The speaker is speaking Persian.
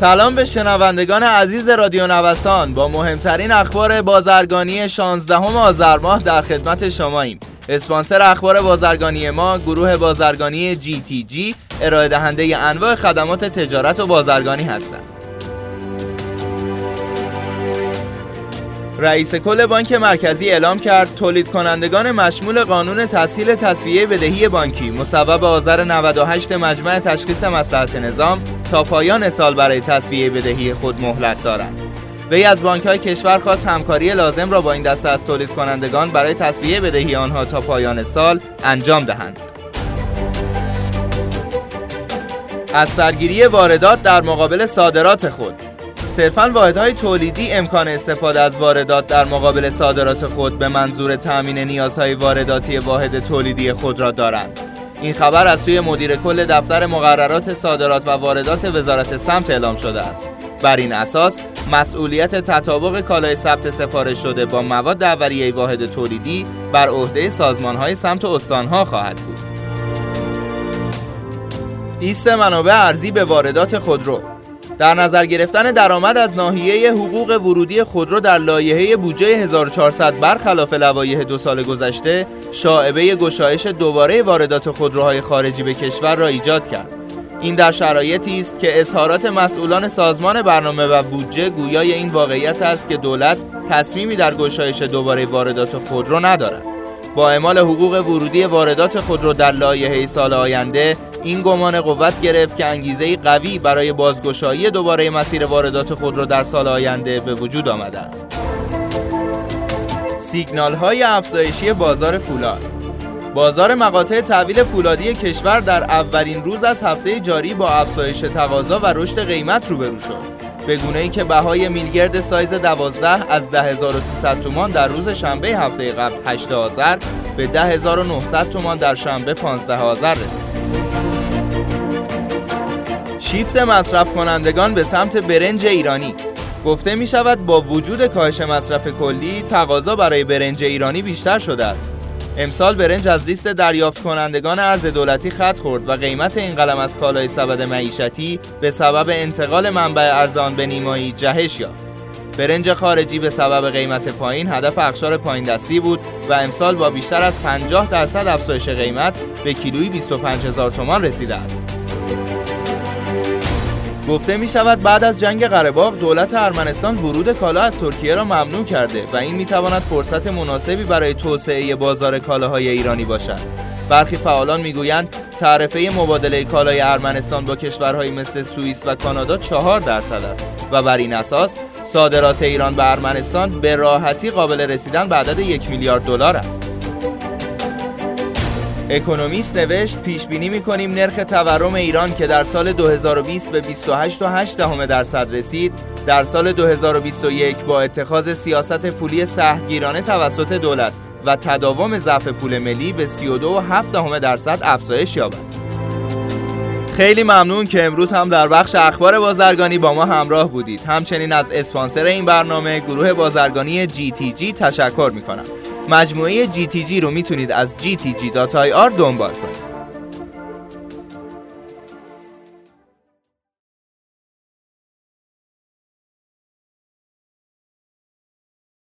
سلام به شنوندگان عزیز رادیو نوسان. با مهمترین اخبار بازرگانی 16 آذر ماه در خدمت شماییم. اسپانسر اخبار بازرگانی ما گروه بازرگانی جی تی جی ارائه دهنده انواع خدمات تجارت و بازرگانی هستند. رئیس کل بانک مرکزی اعلام کرد تولید کنندگان مشمول قانون تسهیل تصویه بدهی بانکی مصوب آذر 98 مجمع تشخیص مصلحت نظام تا پایان سال برای تصویه بدهی خود مهلت دارند. وی از بانک های کشور خواست همکاری لازم را با این دسته از تولید کنندگان برای تصویه بدهی آنها تا پایان سال انجام دهند. از سرگیری واردات در مقابل صادرات خود صرفا واحدهای تولیدی امکان استفاده از واردات در مقابل صادرات خود به منظور تأمین نیازهای وارداتی واحد تولیدی خود را دارند. این خبر از سوی مدیر کل دفتر مقررات صادرات و واردات وزارت سمت اعلام شده است. بر این اساس مسئولیت تطابق کالای ثبت سفارش شده با مواد اولیه واحد تولیدی بر عهده سازمانهای سمت استانها خواهد بود. ایست منابع ارزی به واردات خودرو در نظر گرفتن درآمد از ناحیه حقوق ورودی خودرو در لایحه بودجه 1400 برخلاف لوایح دو سال گذشته شاعبه گشایش دوباره واردات خودروهای خارجی به کشور را ایجاد کرد. این در شرایطی است که اظهارات مسئولان سازمان برنامه و بودجه گویای این واقعیت است که دولت تصمیمی در گشایش دوباره واردات خودرو ندارد. با اعمال حقوق ورودی واردات خودرو در لایحه سال آینده این گمان قوت گرفت که انگیزه قوی برای بازگشایی دوباره مسیر واردات خودرو در سال آینده به وجود آمده است. سیگنال های افزایشی بازار فولاد بازار مقاطع تحویل فولادی کشور در اولین روز از هفته جاری با افزایش تقاضا و رشد قیمت روبرو شد. به گونه ای که بهای میلگرد سایز 12 از 10300 تومان در روز شنبه هفته قبل 8 آذر به 10900 تومان در شنبه 15 آذر رسید. شیفت مصرف کنندگان به سمت برنج ایرانی گفته می شود با وجود کاهش مصرف کلی تقاضا برای برنج ایرانی بیشتر شده است امسال برنج از لیست دریافت کنندگان ارز دولتی خط خورد و قیمت این قلم از کالای سبد معیشتی به سبب انتقال منبع ارزان به نیمایی جهش یافت. برنج خارجی به سبب قیمت پایین هدف اخشار پایین دستی بود و امسال با بیشتر از 50 درصد افزایش قیمت به کیلویی 25 هزار تومان رسیده است. گفته می شود بعد از جنگ قره دولت ارمنستان ورود کالا از ترکیه را ممنوع کرده و این می تواند فرصت مناسبی برای توسعه بازار کالاهای ایرانی باشد. برخی فعالان می‌گویند تعرفه مبادله کالای ارمنستان با کشورهایی مثل سوئیس و کانادا چهار درصد است و بر این اساس صادرات ایران به ارمنستان به راحتی قابل رسیدن به عدد یک میلیارد دلار است. اکونومیست نوشت پیش بینی می‌کنیم نرخ تورم ایران که در سال 2020 به 28.8 درصد رسید در سال 2021 با اتخاذ سیاست پولی سهمگیرانه توسط دولت و تداوم ضعف پول ملی به 32.7 درصد افزایش یابد. خیلی ممنون که امروز هم در بخش اخبار بازرگانی با ما همراه بودید. همچنین از اسپانسر این برنامه گروه بازرگانی GTG تشکر می کنم. مجموعه GTG رو می‌تونید از gtg.ir دنبال کنید.